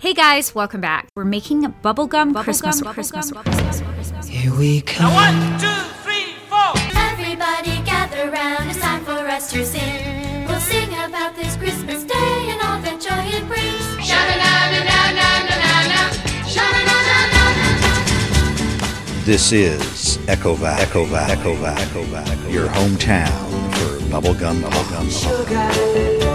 Hey guys, welcome back. We're making a bubblegum bubble Christmas, gum, Christmas, Christmas, Christmas, Here we come. Now one, two, three, four. Everybody gather round, it's time for us to sing. We'll sing about this Christmas day and all that joy it brings. This is Echo Valley, Echo Valley, Echo Valley, Echo Valley, your hometown for bubblegum, bubblegum, bubblegum.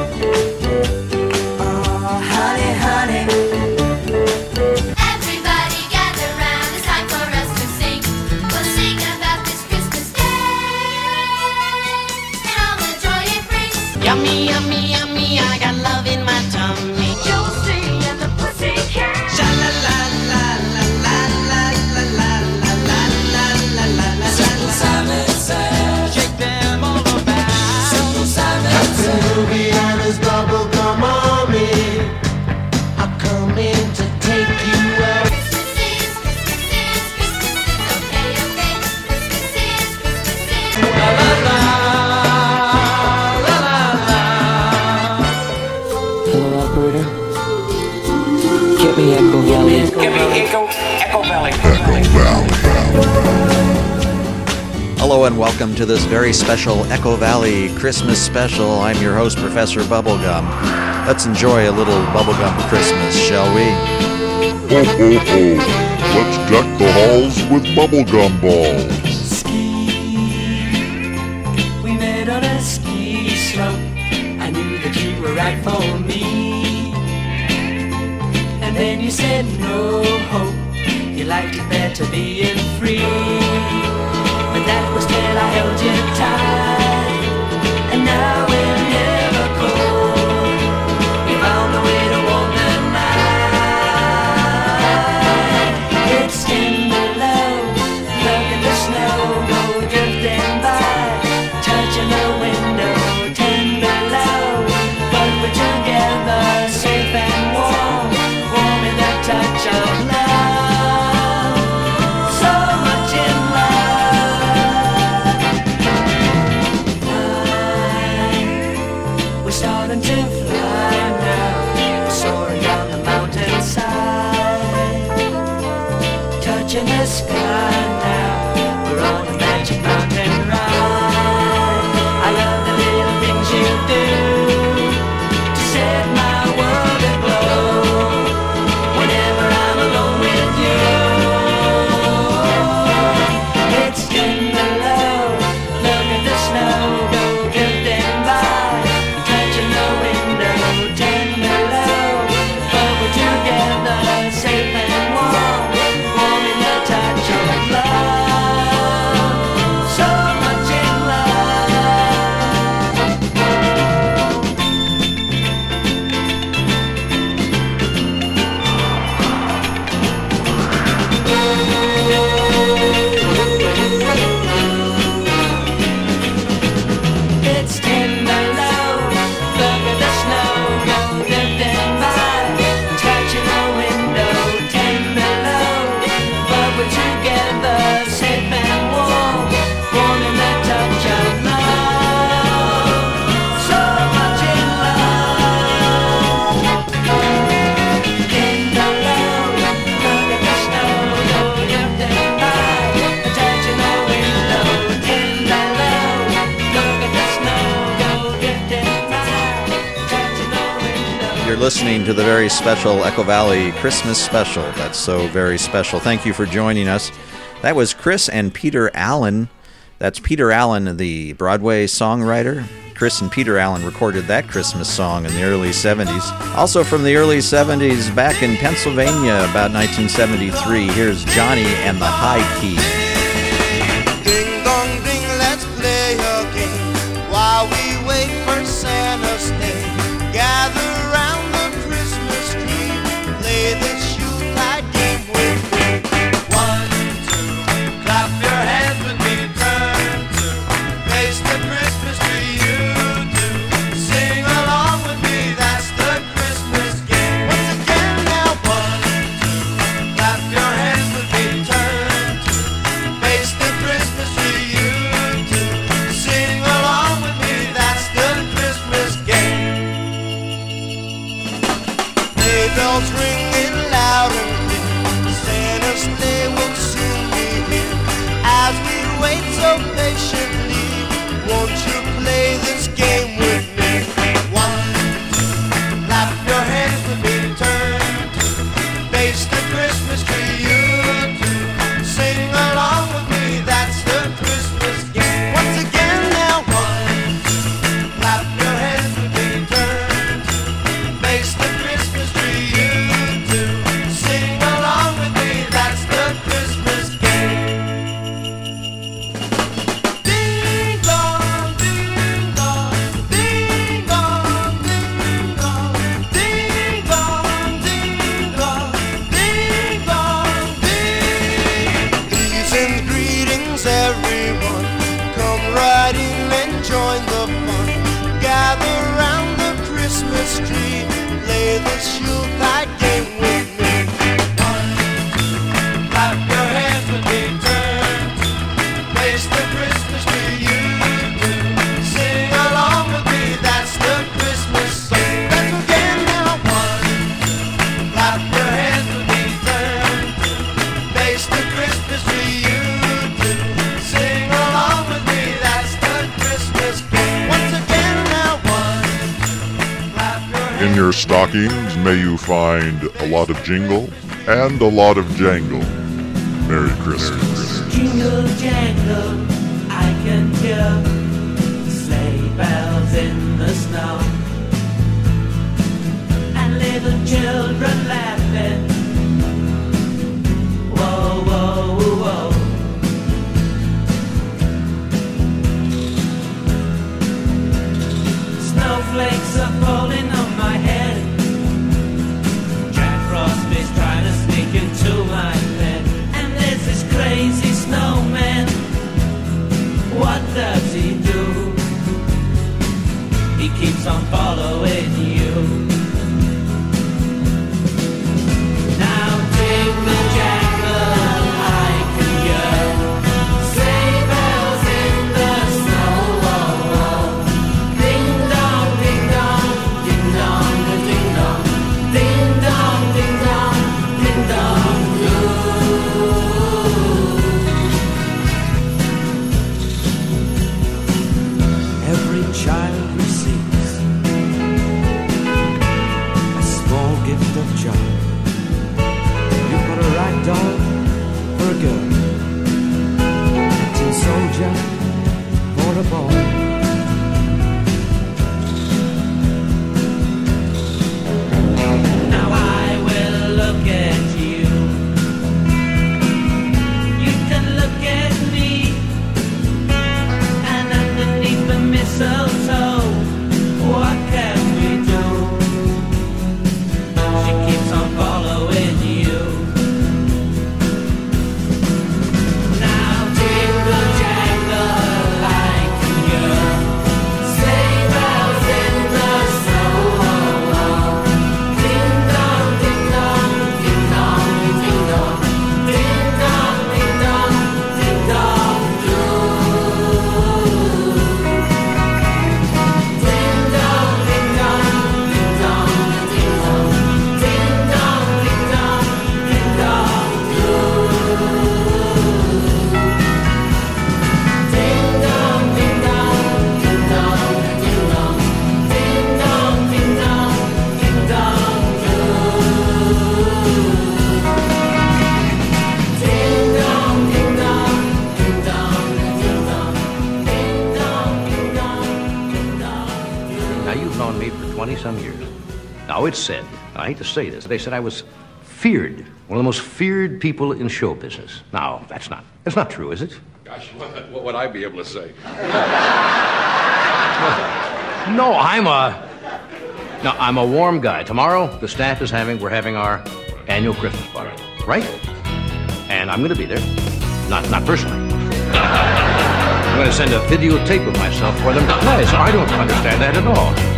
Hello and welcome to this very special Echo Valley Christmas special. I'm your host, Professor Bubblegum. Let's enjoy a little bubblegum Christmas, shall we? Ho, ho, ho. Let's deck the halls with bubblegum balls. No hope. You liked it better being free. But that was till I held you listening to the very special Echo Valley Christmas special. That's so very special. Thank you for joining us. That was Chris and Peter Allen. That's Peter Allen, the Broadway songwriter. Chris and Peter Allen recorded that Christmas song in the early 70s. Also from the early 70s, back in Pennsylvania, about 1973, here's Johnny and the High Key. may you find a lot of jingle and a lot of jangle. Merry Christmas. Jingle jangle, I can hear sleigh bells in the snow, and little children laugh. keeps on following. say this. They said I was feared, one of the most feared people in show business. Now, that's not, that's not true, is it? Gosh, what, what would I be able to say? no, I'm a, no, I'm a warm guy. Tomorrow, the staff is having, we're having our annual Christmas party, right? And I'm going to be there. Not, not personally. I'm going to send a videotape of myself for them to play, so I don't understand that at all.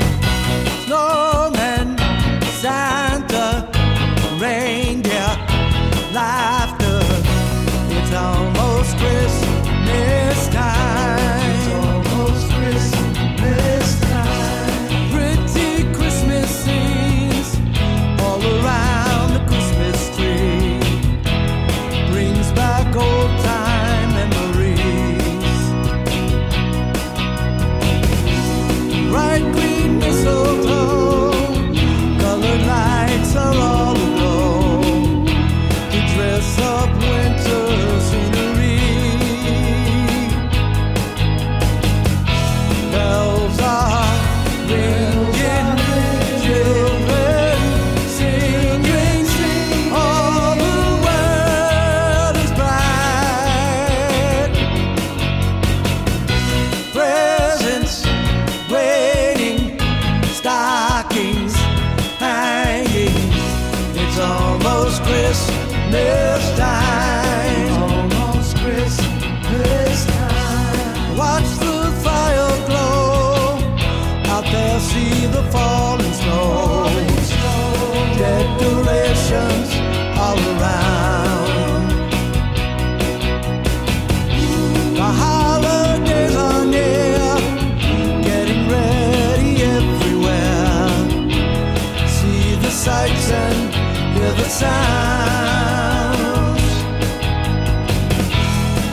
Hear sounds.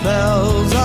Bells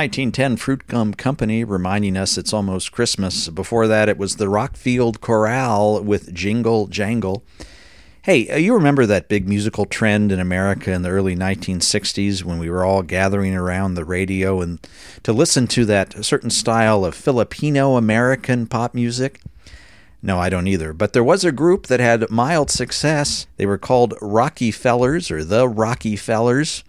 1910 Fruit Gum Company reminding us it's almost Christmas. Before that, it was the Rockfield Chorale with Jingle Jangle. Hey, uh, you remember that big musical trend in America in the early 1960s when we were all gathering around the radio and to listen to that certain style of Filipino American pop music? No, I don't either. But there was a group that had mild success. They were called Rocky Fellers or the Rocky Fellers.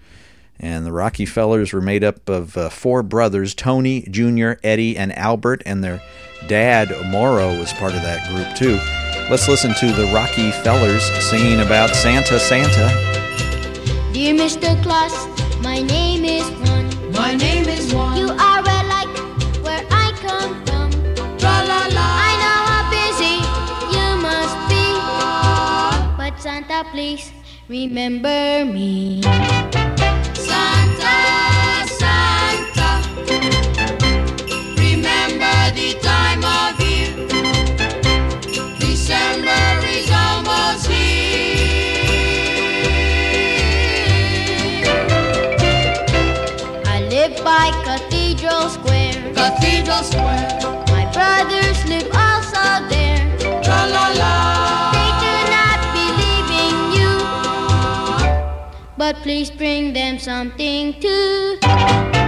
And the Rocky Fellers were made up of uh, four brothers Tony, Junior, Eddie, and Albert. And their dad, Moro, was part of that group too. Let's listen to the Rocky Fellers singing about Santa Santa. Dear Mr. Claus, my name is Juan. My name is Juan. You are well like where I come from. Tra la la. I know how busy you must be. But Santa, please remember me. Santa, but please bring them something too.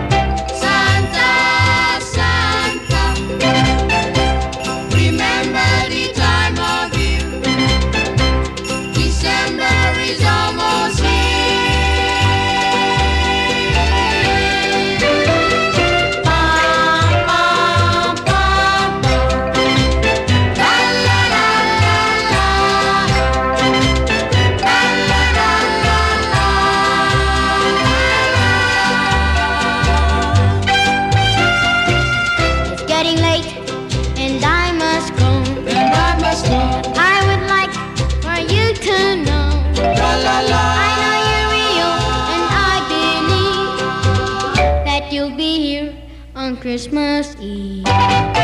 Christmas Eve.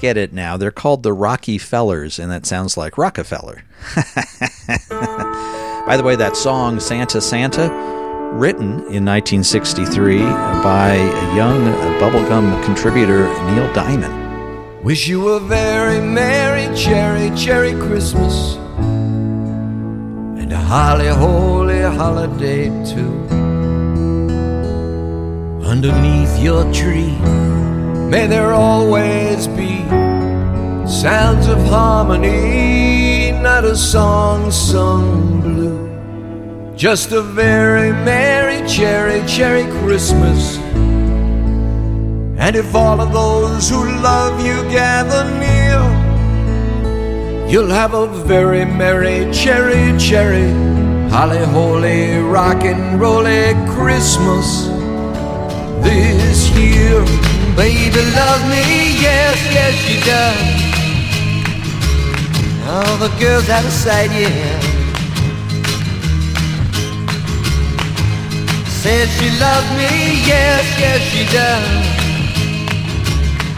Get it now. They're called the Rocky Fellers, and that sounds like Rockefeller. By the way, that song, Santa Santa, written in 1963 by a young bubblegum contributor, Neil Diamond. Wish you a very merry, cherry, cherry Christmas and a holly, holy holiday too. Underneath your tree, may there always be sounds of harmony, not a song sung blue. Just a very merry, cherry, cherry Christmas. And if all of those who love you gather near, you'll have a very merry, cherry, cherry, holly, holy, rock and rolly Christmas this year. Baby, love me, yes, yes, she does. All the girls out of sight, yeah. Said she loves me, yes, yes, she does.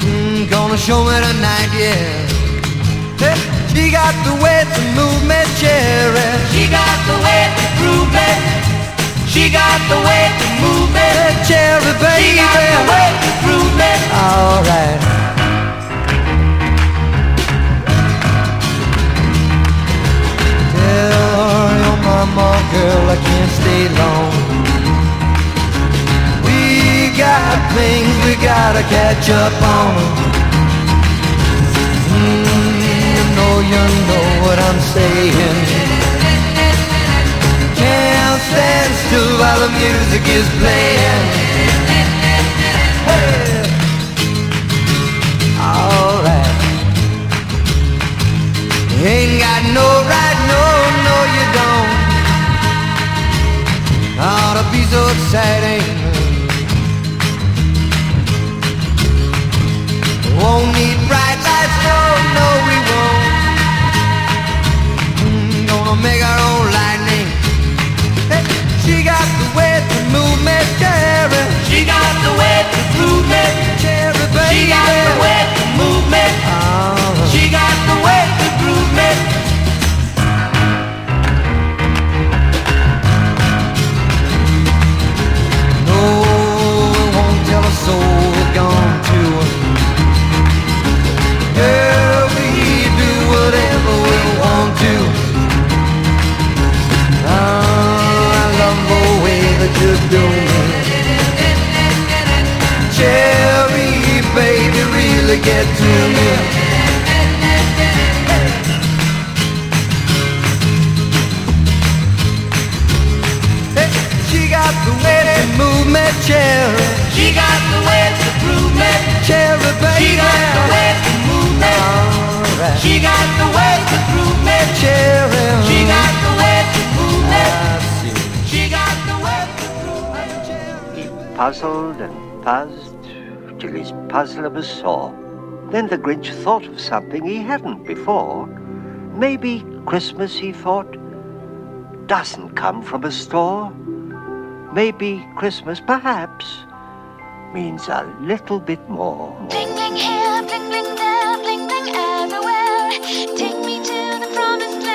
Mm, gonna show me tonight, yeah. Hey, she got the way to move me, cherry. She got the way to groove me. She got the way to move me, cherry, baby. She got the way to groove me. All right. Tell your mama, girl, I can't stay long. We got things we gotta catch up on. Mm, you know, you know what I'm saying. Can't still while the music is playing. Hey. Alright. Ain't got no right, no, no, you don't. Ought to be so exciting. Won't need bright lights, no, no, we won't. Mm, gonna make our own move me, cherry. She got the way to move me, cherry, baby. She got the way to move me. She ah. You're doing. Cherry, baby, really get to me. Hey, She got the way to move me, cherry. She got the way to groove me, cherry, baby. She got the way to move me. She got the way to groove me, cherry. She got puzzled and puzzed till his puzzler was sore. Then the Grinch thought of something he hadn't before. Maybe Christmas, he thought, doesn't come from a store. Maybe Christmas, perhaps, means a little bit more. Bling bling here, bling bling there, bling bling everywhere. Take me to the promised land,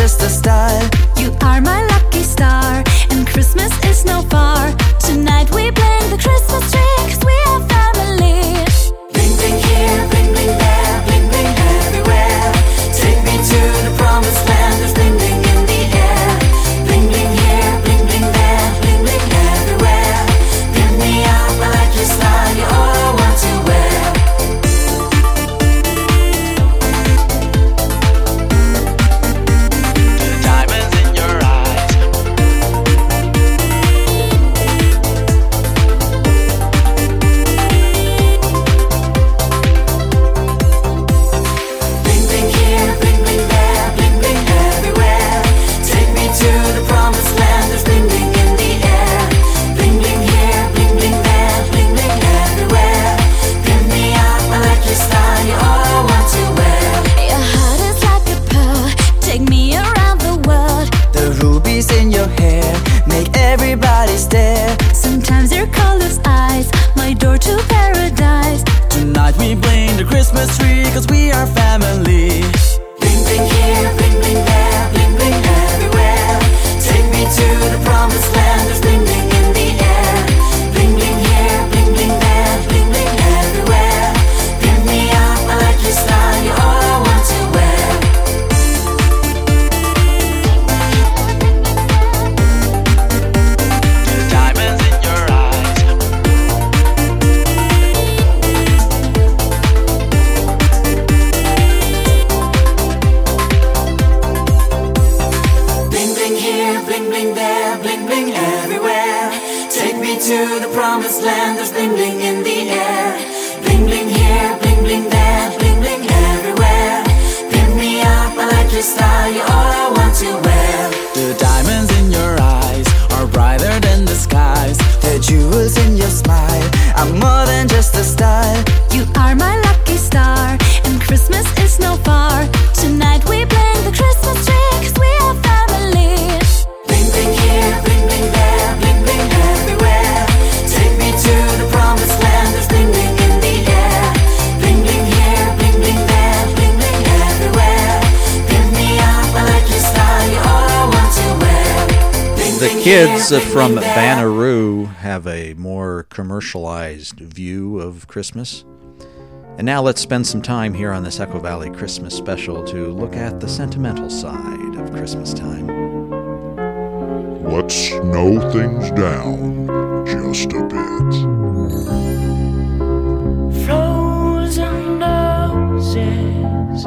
just a star. You are my lucky star, and Christmas is no far. Tonight we play the Christmas tree. kids from Banaroo have a more commercialized view of Christmas. And now let's spend some time here on this Echo Valley Christmas special to look at the sentimental side of Christmas time. Let's snow things down just a bit. Frozen noses,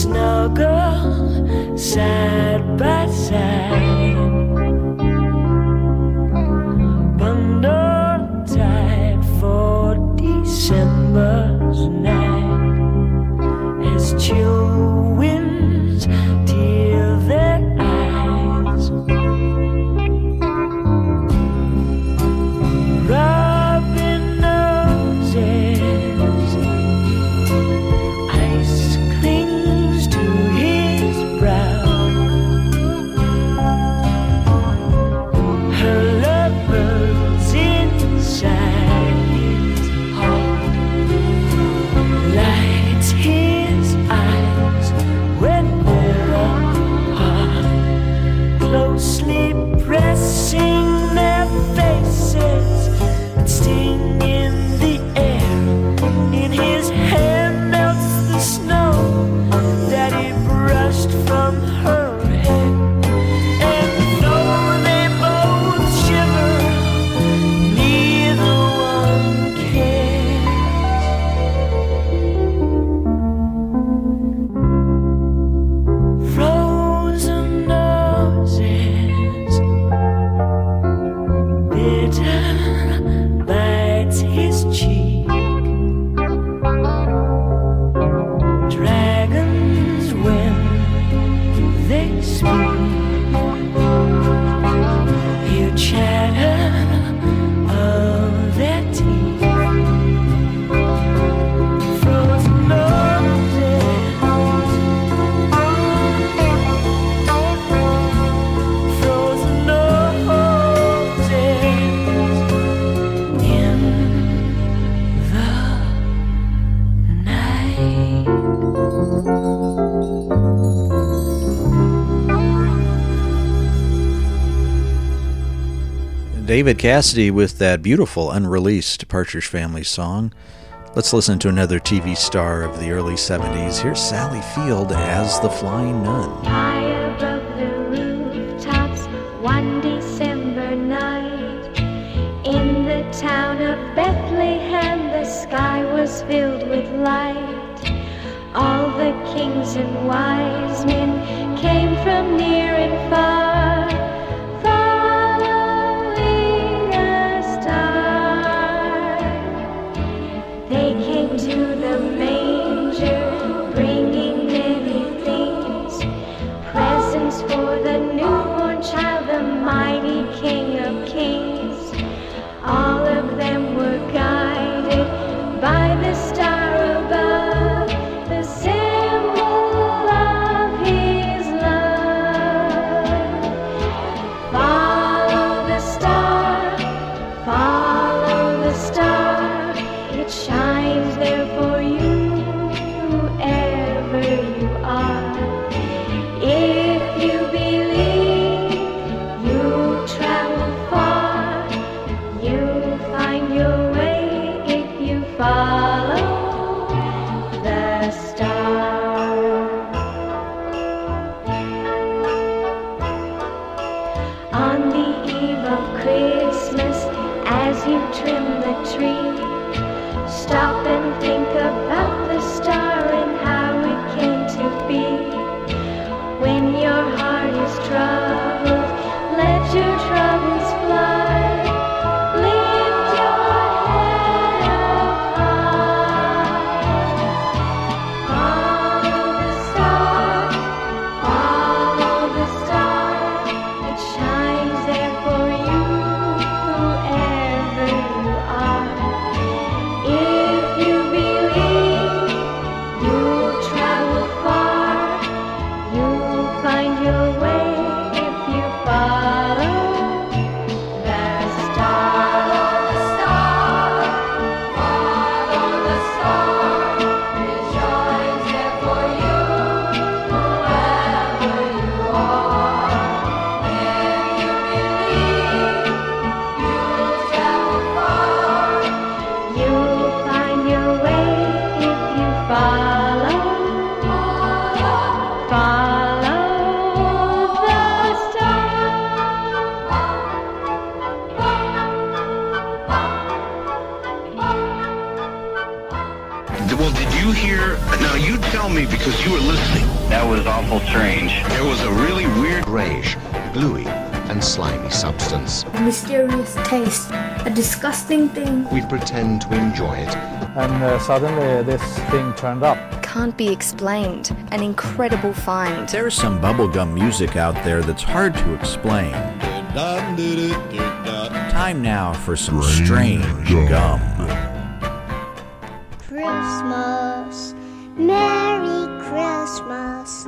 snuggle side by side. Bundle tight for December's night. As chill. David Cassidy with that beautiful unreleased Partridge Family song. Let's listen to another TV star of the early 70s. Here's Sally Field as the Flying Nun. High above the rooftops, one December night, in the town of Bethlehem, the sky was filled with light. All the kings and wise men came from near Now you tell me because you were listening. That was awful strange. There was a really weird grayish, gluey, and slimy substance. A mysterious taste, a disgusting thing. We pretend to enjoy it. And uh, suddenly this thing turned up. Can't be explained. An incredible find. There's some bubblegum music out there that's hard to explain. Time now for some strange gum. Christmas, Merry Christmas,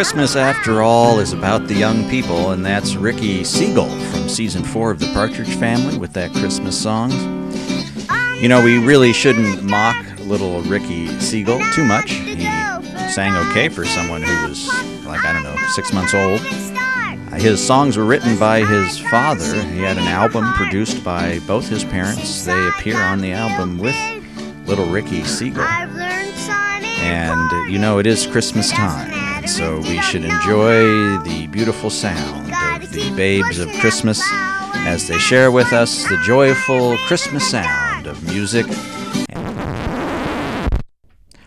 Christmas, after all, is about the young people, and that's Ricky Segall from season four of The Partridge Family with that Christmas song. You know, we really shouldn't mock little Ricky Segall too much. He sang okay for someone who was, like, I don't know, six months old. Uh, His songs were written by his father. He had an album produced by both his parents. They appear on the album with little Ricky Segall. And you know, it is Christmas time, so we should enjoy the beautiful sound of the babes of Christmas as they share with us the joyful Christmas sound of music.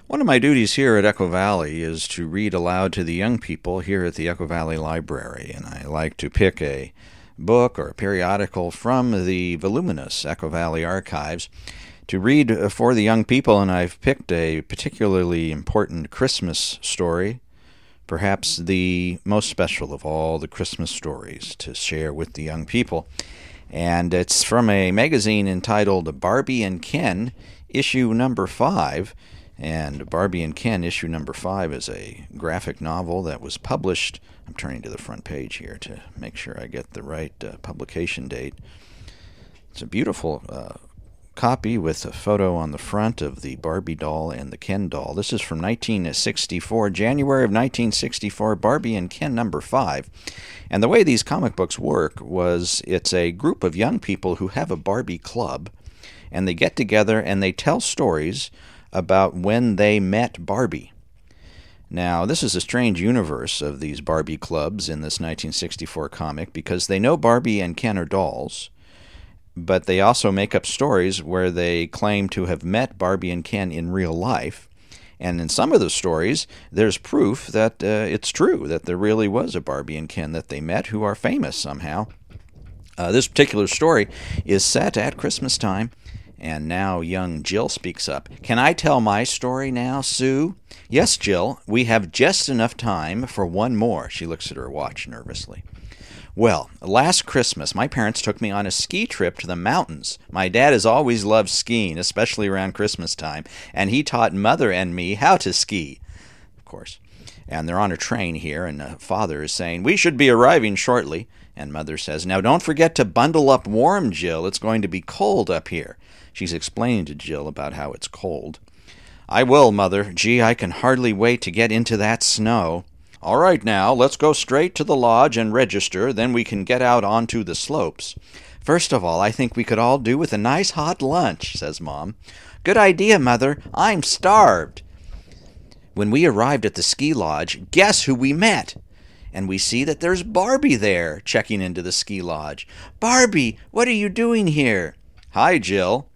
One of my duties here at Echo Valley is to read aloud to the young people here at the Echo Valley Library, and I like to pick a book or a periodical from the voluminous Echo Valley archives to read for the young people, and I've picked a particularly important Christmas story, perhaps the most special of all the Christmas stories to share with the young people. And it's from a magazine entitled Barbie and Ken, issue number five. And Barbie and Ken, issue number five, is a graphic novel that was published. I'm turning to the front page here to make sure I get the right uh, publication date. It's a beautiful uh, copy with a photo on the front of the Barbie doll and the Ken doll. This is from 1964, January of 1964, Barbie and Ken number five. And the way these comic books work was it's a group of young people who have a Barbie club, and they get together and they tell stories about when they met Barbie. Now, this is a strange universe of these Barbie clubs in this 1964 comic because they know Barbie and Ken are dolls, but they also make up stories where they claim to have met Barbie and Ken in real life. And in some of the stories, there's proof that uh, it's true, that there really was a Barbie and Ken that they met who are famous somehow. Uh, this particular story is set at Christmas time, and now young Jill speaks up. Can I tell my story now, Sue? Yes, Jill, we have just enough time for one more. She looks at her watch nervously. Well, last Christmas, my parents took me on a ski trip to the mountains. My dad has always loved skiing, especially around Christmas time, and he taught mother and me how to ski. Of course. And they're on a train here, and father is saying, We should be arriving shortly. And mother says, Now don't forget to bundle up warm, Jill. It's going to be cold up here. She's explaining to Jill about how it's cold. I will, mother. Gee, I can hardly wait to get into that snow. All right, now, let's go straight to the lodge and register, then we can get out onto the slopes. First of all, I think we could all do with a nice hot lunch, says Mom. Good idea, Mother. I'm starved. When we arrived at the ski lodge, guess who we met? And we see that there's Barbie there, checking into the ski lodge. Barbie, what are you doing here? Hi, Jill.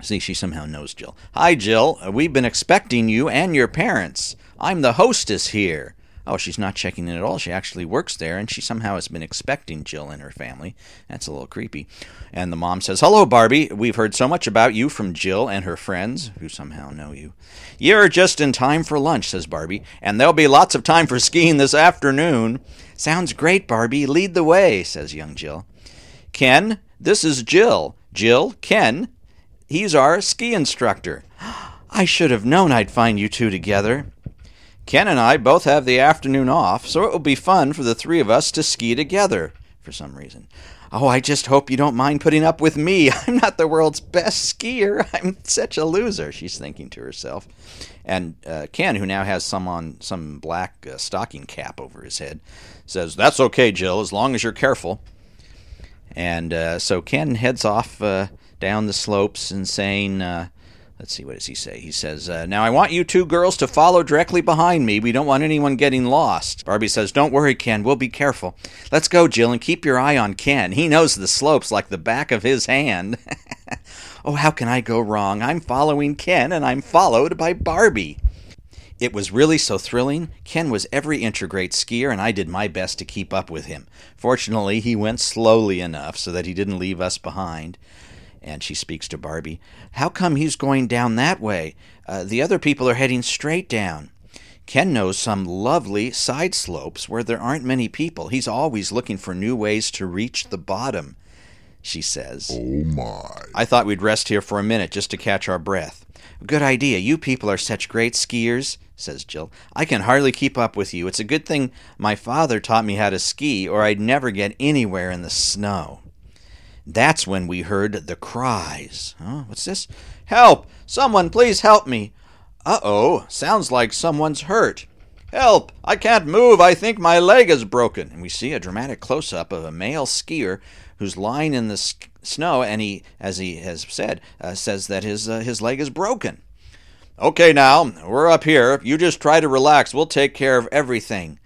See, she somehow knows Jill. Hi, Jill. We've been expecting you and your parents. I'm the hostess here. Oh, she's not checking in at all. She actually works there, and she somehow has been expecting Jill and her family. That's a little creepy. And the mom says, Hello, Barbie. We've heard so much about you from Jill and her friends, who somehow know you. You're just in time for lunch, says Barbie, and there'll be lots of time for skiing this afternoon. Sounds great, Barbie. Lead the way, says young Jill. Ken, this is Jill. Jill, Ken. He's our ski instructor. I should have known I'd find you two together. Ken and I both have the afternoon off, so it will be fun for the three of us to ski together, for some reason. Oh, I just hope you don't mind putting up with me. I'm not the world's best skier. I'm such a loser, she's thinking to herself. And uh, Ken, who now has some on some black uh, stocking cap over his head, says, "That's okay, Jill, as long as you're careful." And uh, so Ken heads off uh, down the slopes and saying, uh, let's see, what does he say? He says, uh, Now I want you two girls to follow directly behind me. We don't want anyone getting lost. Barbie says, Don't worry, Ken. We'll be careful. Let's go, Jill, and keep your eye on Ken. He knows the slopes like the back of his hand. oh, how can I go wrong? I'm following Ken, and I'm followed by Barbie. It was really so thrilling. Ken was every inch a great skier, and I did my best to keep up with him. Fortunately, he went slowly enough so that he didn't leave us behind. And she speaks to Barbie. How come he's going down that way? Uh, the other people are heading straight down. Ken knows some lovely side slopes where there aren't many people. He's always looking for new ways to reach the bottom, she says. Oh my. I thought we'd rest here for a minute just to catch our breath. Good idea. You people are such great skiers, says Jill. I can hardly keep up with you. It's a good thing my father taught me how to ski, or I'd never get anywhere in the snow. That's when we heard the cries. Huh? What's this? Help! Someone please help me! Uh oh, sounds like someone's hurt. Help! I can't move. I think my leg is broken. And we see a dramatic close up of a male skier who's lying in the s- snow, and he, as he has said, uh, says that his uh, his leg is broken. Okay, now we're up here. You just try to relax. We'll take care of everything.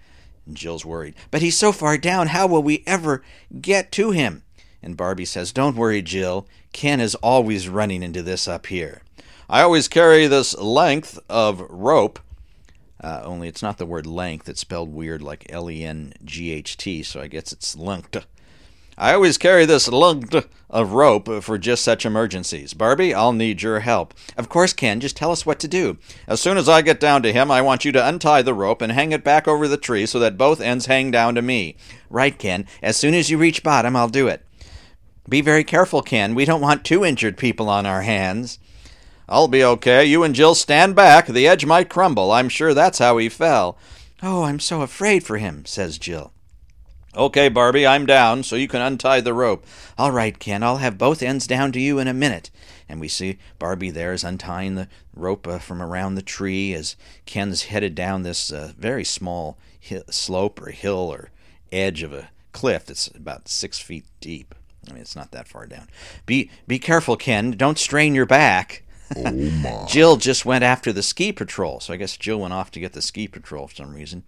And Jill's worried. But he's so far down. How will we ever get to him? And Barbie says, Don't worry, Jill. Ken is always running into this up here. I always carry this length of rope. Uh, only it's not the word length. It's spelled weird like L E N G H T, so I guess it's length. I always carry this lug of rope for just such emergencies. Barbie, I'll need your help. Of course, Ken, just tell us what to do. As soon as I get down to him, I want you to untie the rope and hang it back over the tree so that both ends hang down to me. Right, Ken. As soon as you reach bottom, I'll do it. Be very careful, Ken. We don't want two injured people on our hands. I'll be okay. You and Jill stand back. The edge might crumble. I'm sure that's how he fell. Oh, I'm so afraid for him, says Jill. Okay, Barbie, I'm down, so you can untie the rope. All right, Ken, I'll have both ends down to you in a minute. And we see Barbie there is untying the rope uh, from around the tree as Ken's headed down this uh, very small slope or hill or edge of a cliff that's about six feet deep. I mean, it's not that far down. Be be careful, Ken. Don't strain your back. Oh my. Jill just went after the ski patrol, so I guess Jill went off to get the ski patrol for some reason.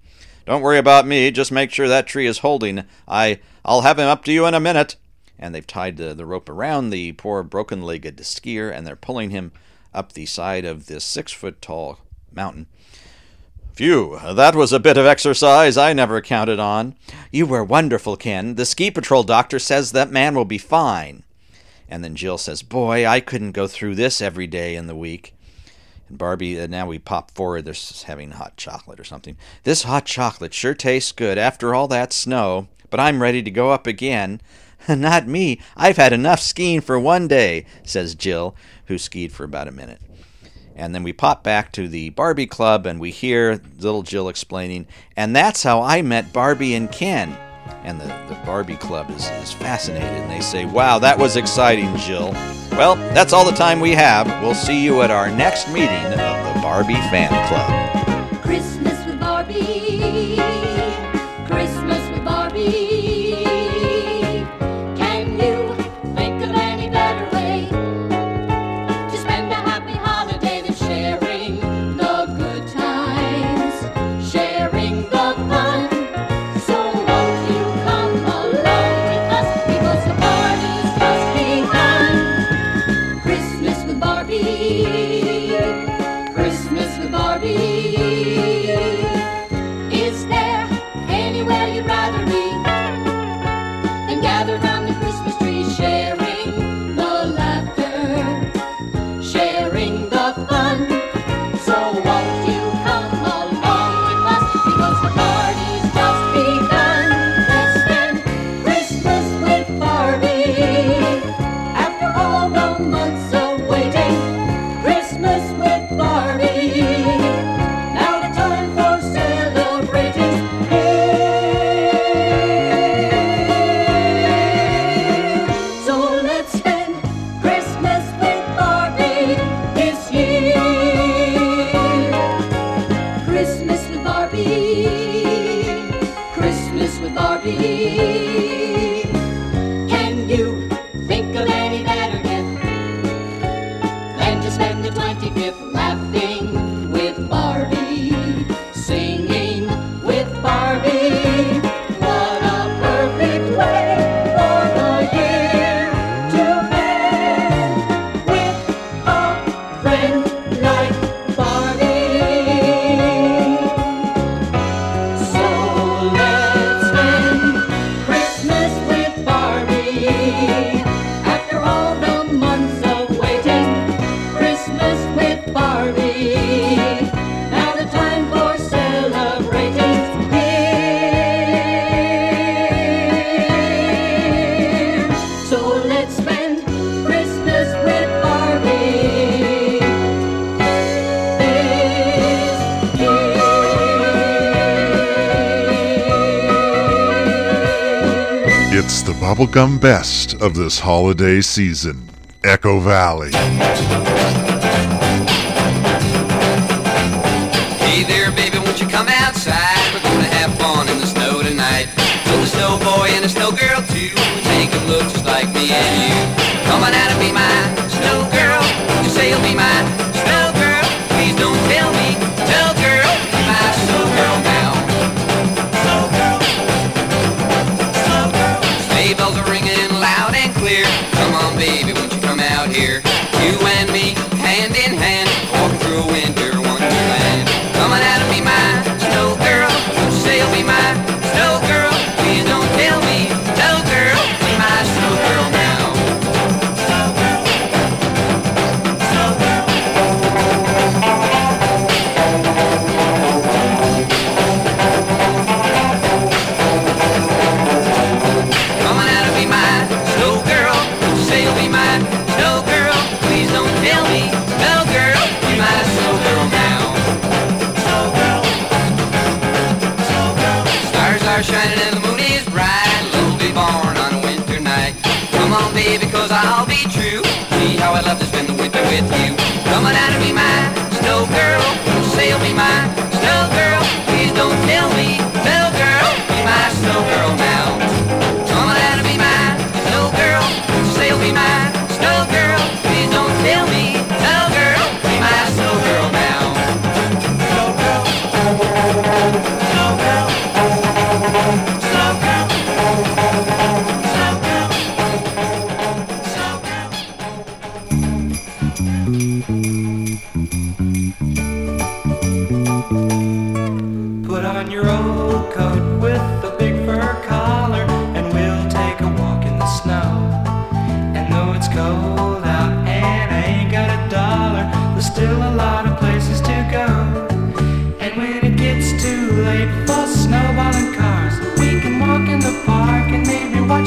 Don't worry about me. Just make sure that tree is holding. I I'll have him up to you in a minute. And they've tied the, the rope around the poor broken-legged skier, and they're pulling him up the side of this six-foot-tall mountain. Phew, that was a bit of exercise I never counted on. You were wonderful, Ken. The ski patrol doctor says that man will be fine. And then Jill says, Boy, I couldn't go through this every day in the week. And Barbie, uh, now we pop forward, they're having hot chocolate or something. This hot chocolate sure tastes good after all that snow, but I'm ready to go up again. Not me. I've had enough skiing for one day, says Jill, who skied for about a minute. And then we pop back to the Barbie Club and we hear little Jill explaining, and that's how I met Barbie and Ken. And the, the Barbie Club is, is fascinated and they say, Wow, that was exciting, Jill. Well, that's all the time we have. We'll see you at our next meeting of the Barbie Fan Club. Christmas bubblegum best of this holiday season. Echo Valley. Hey there, baby, won't you come outside? We're gonna have fun in the snow tonight. So the snow boy and the snow girl too. Take a look just like me and you. Come on out and be my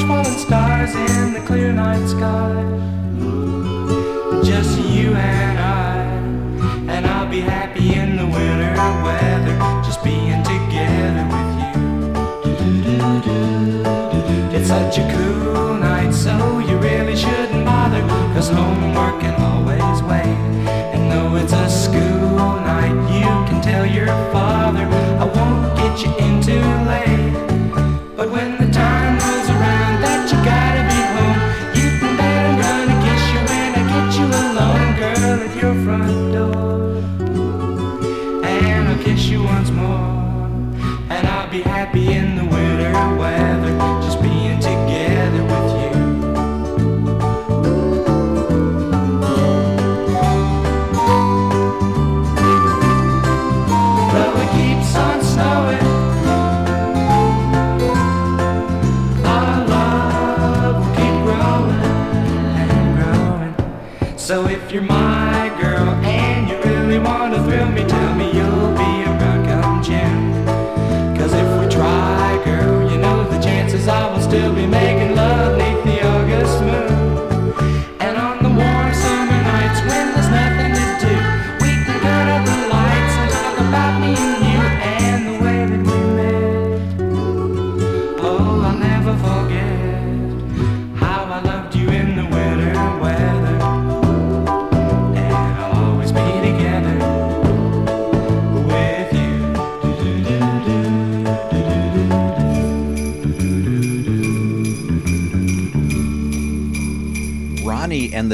falling stars in the clear night sky.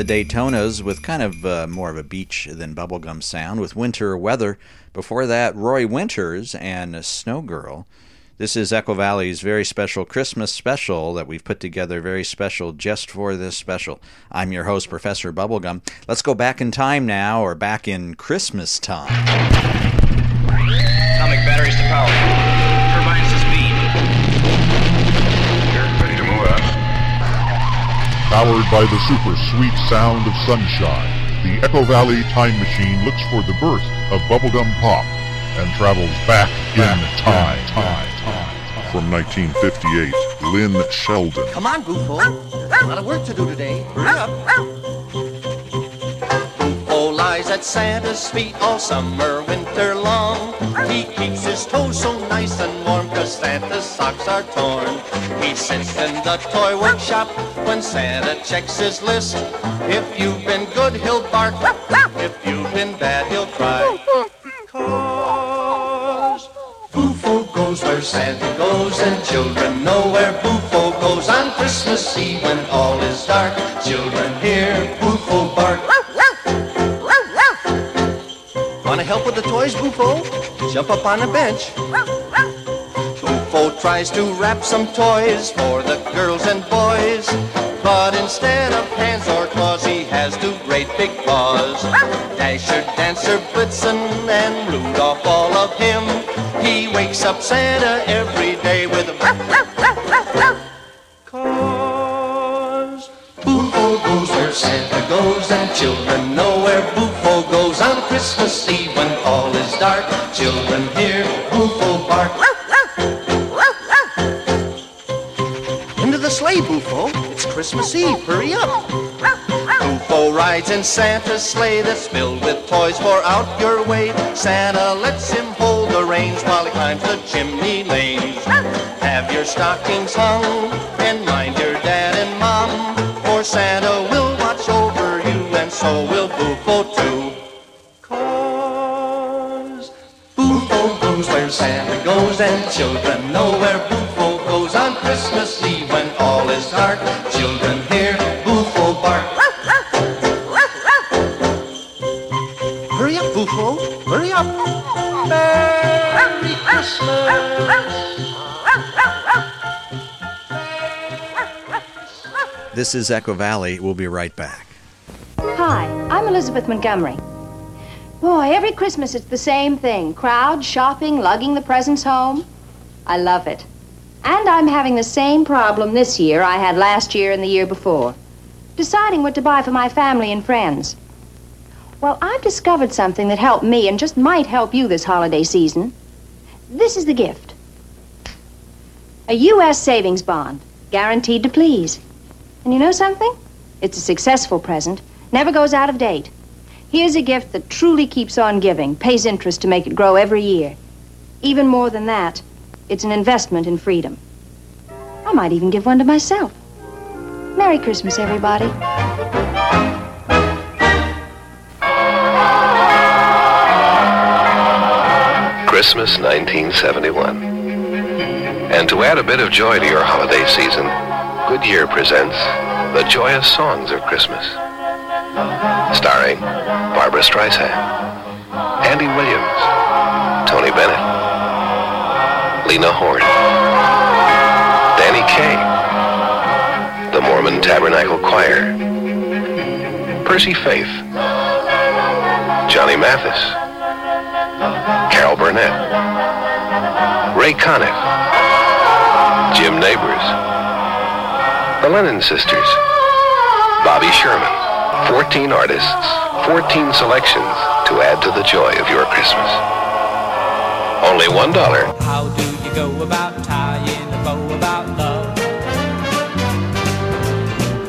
Daytonas with kind of uh, more of a beach than bubblegum sound with winter weather. Before that, Roy Winters and Snow Girl. This is Echo Valley's very special Christmas special that we've put together, very special just for this special. I'm your host, Professor Bubblegum. Let's go back in time now, or back in Christmas time. Atomic batteries to power. Powered by the super sweet sound of sunshine, the Echo Valley Time Machine looks for the birth of bubblegum pop and travels back, in time. From 1958, Lynn Sheldon. Come on, Goofo. A lot of work to do today. Hurry up. Lies at Santa's feet all summer, winter long. He keeps his toes so nice and warm, cause Santa's socks are torn. He sits in the toy workshop when Santa checks his list. If you've been good, he'll bark. If you've been bad, he'll cry. Cause Bufo goes where Santa goes, and children know where Bufo goes on Christmas Eve when all is dark. Children hear Bufo bark. Want to help with the toys, Goofo? Jump up on a bench. Bufo tries to wrap some toys for the girls and boys. But instead of hands or claws, he has two great big paws. Dasher, Dancer, Blitzen, and Rudolph, all of him. He wakes up Santa every day with a Cause Bufo goes where Santa goes, and children know where Bufo goes Christmas Eve when all is dark. Children hear Bufo bark. Into the sleigh, Bufo. It's Christmas Eve. Hurry up. Bufo rides in Santa's sleigh that's filled with toys for out your way. Santa lets him hold the reins while he climbs the chimney lanes. Have your stockings hung and mind your dad and mom, for Santa will watch over you and children know where Bufo goes on Christmas Eve when all is dark. Children hear Bufo bark. Hurry up, Bufo. Hurry up. Merry Christmas. This is Echo Valley. We'll be right back. Hi, I'm Elizabeth Montgomery. Boy, every Christmas it's the same thing crowds, shopping, lugging the presents home. I love it. And I'm having the same problem this year I had last year and the year before deciding what to buy for my family and friends. Well, I've discovered something that helped me and just might help you this holiday season. This is the gift a U.S. savings bond, guaranteed to please. And you know something? It's a successful present, never goes out of date. Here's a gift that truly keeps on giving, pays interest to make it grow every year. Even more than that, it's an investment in freedom. I might even give one to myself. Merry Christmas, everybody. Christmas 1971. And to add a bit of joy to your holiday season, Goodyear presents The Joyous Songs of Christmas. Starring Barbra Streisand, Andy Williams, Tony Bennett, Lena Horne, Danny Kaye, the Mormon Tabernacle Choir, Percy Faith, Johnny Mathis, Carol Burnett, Ray Conniff, Jim Nabors, the Lennon Sisters, Bobby Sherman. 14 artists, 14 selections to add to the joy of your Christmas. Only $1. How do you go about tying a bow about love?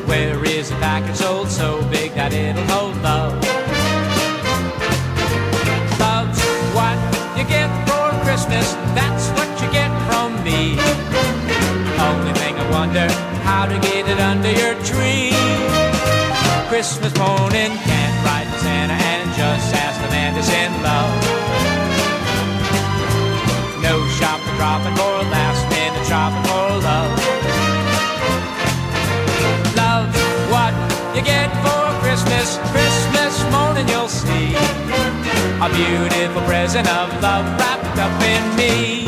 Where is a package sold so big that it'll hold love? Love's what you get for Christmas, that's what you get from me. Only thing I wonder, how to get it under your tree. Christmas morning, can't write to Santa and just ask the man to send love. No shopping, dropping more, last minute shopping for love. Love, what you get for Christmas, Christmas morning you'll see a beautiful present of love wrapped up in me.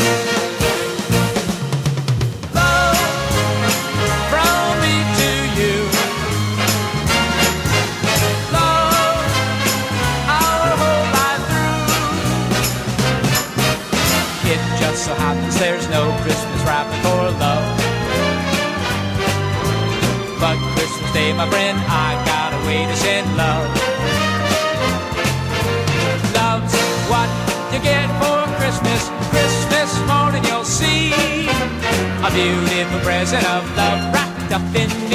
Friend, I got a way to send love. Love's what you get for Christmas. Christmas morning you'll see a beautiful present of love wrapped up in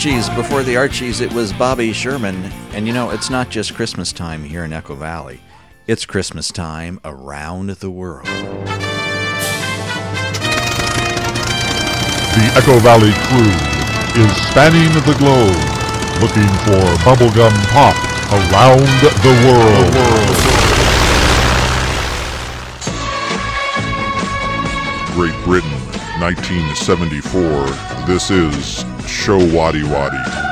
Archies. Before the Archies, it was Bobby Sherman. And you know, it's not just Christmas time here in Echo Valley, it's Christmas time around the world. The Echo Valley crew is spanning the globe looking for bubblegum pop around the world. Great Britain, 1974. This is Showaddywaddy.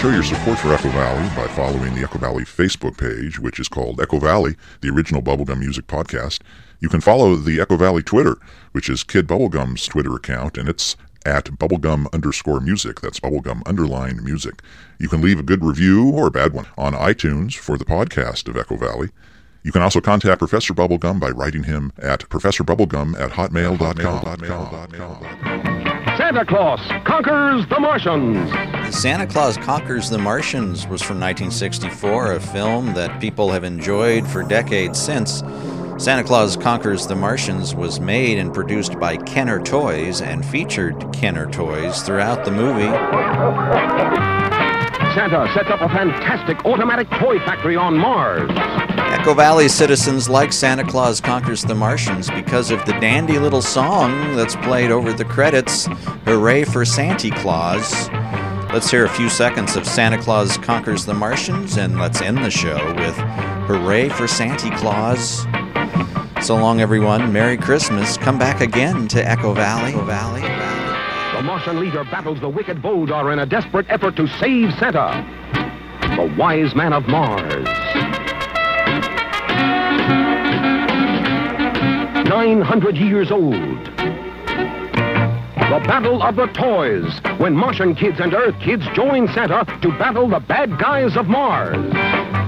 Show your support for Echo Valley by following the Echo Valley Facebook page, which is called Echo Valley, the original Bubblegum Music Podcast. You can follow the Echo Valley Twitter, which is Kid Bubblegum's Twitter account, and it's at bubblegum underscore music. That's bubblegum underline music. You can leave a good review or a bad one on iTunes for the podcast of Echo Valley. You can also contact Professor Bubblegum by writing him at professorbubblegum at hotmail.com. Santa Claus conquers the Martians. Santa Claus Conquers the Martians was from 1964, a film that people have enjoyed for decades since. Santa Claus Conquers the Martians was made and produced by Kenner Toys and featured Kenner Toys throughout the movie. Santa sets up a fantastic automatic toy factory on Mars. Echo Valley citizens like Santa Claus Conquers the Martians because of the dandy little song that's played over the credits, Hooray for Santa Claus. Let's hear a few seconds of Santa Claus Conquers the Martians and let's end the show with Hooray for Santa Claus. So long, everyone. Merry Christmas. Come back again to Echo Valley. Echo Valley. The Martian leader battles the wicked Voldar in a desperate effort to save Santa. The wise man of Mars. 900 years old. The Battle of the Toys, when Martian kids and Earth kids join Santa to battle the bad guys of Mars.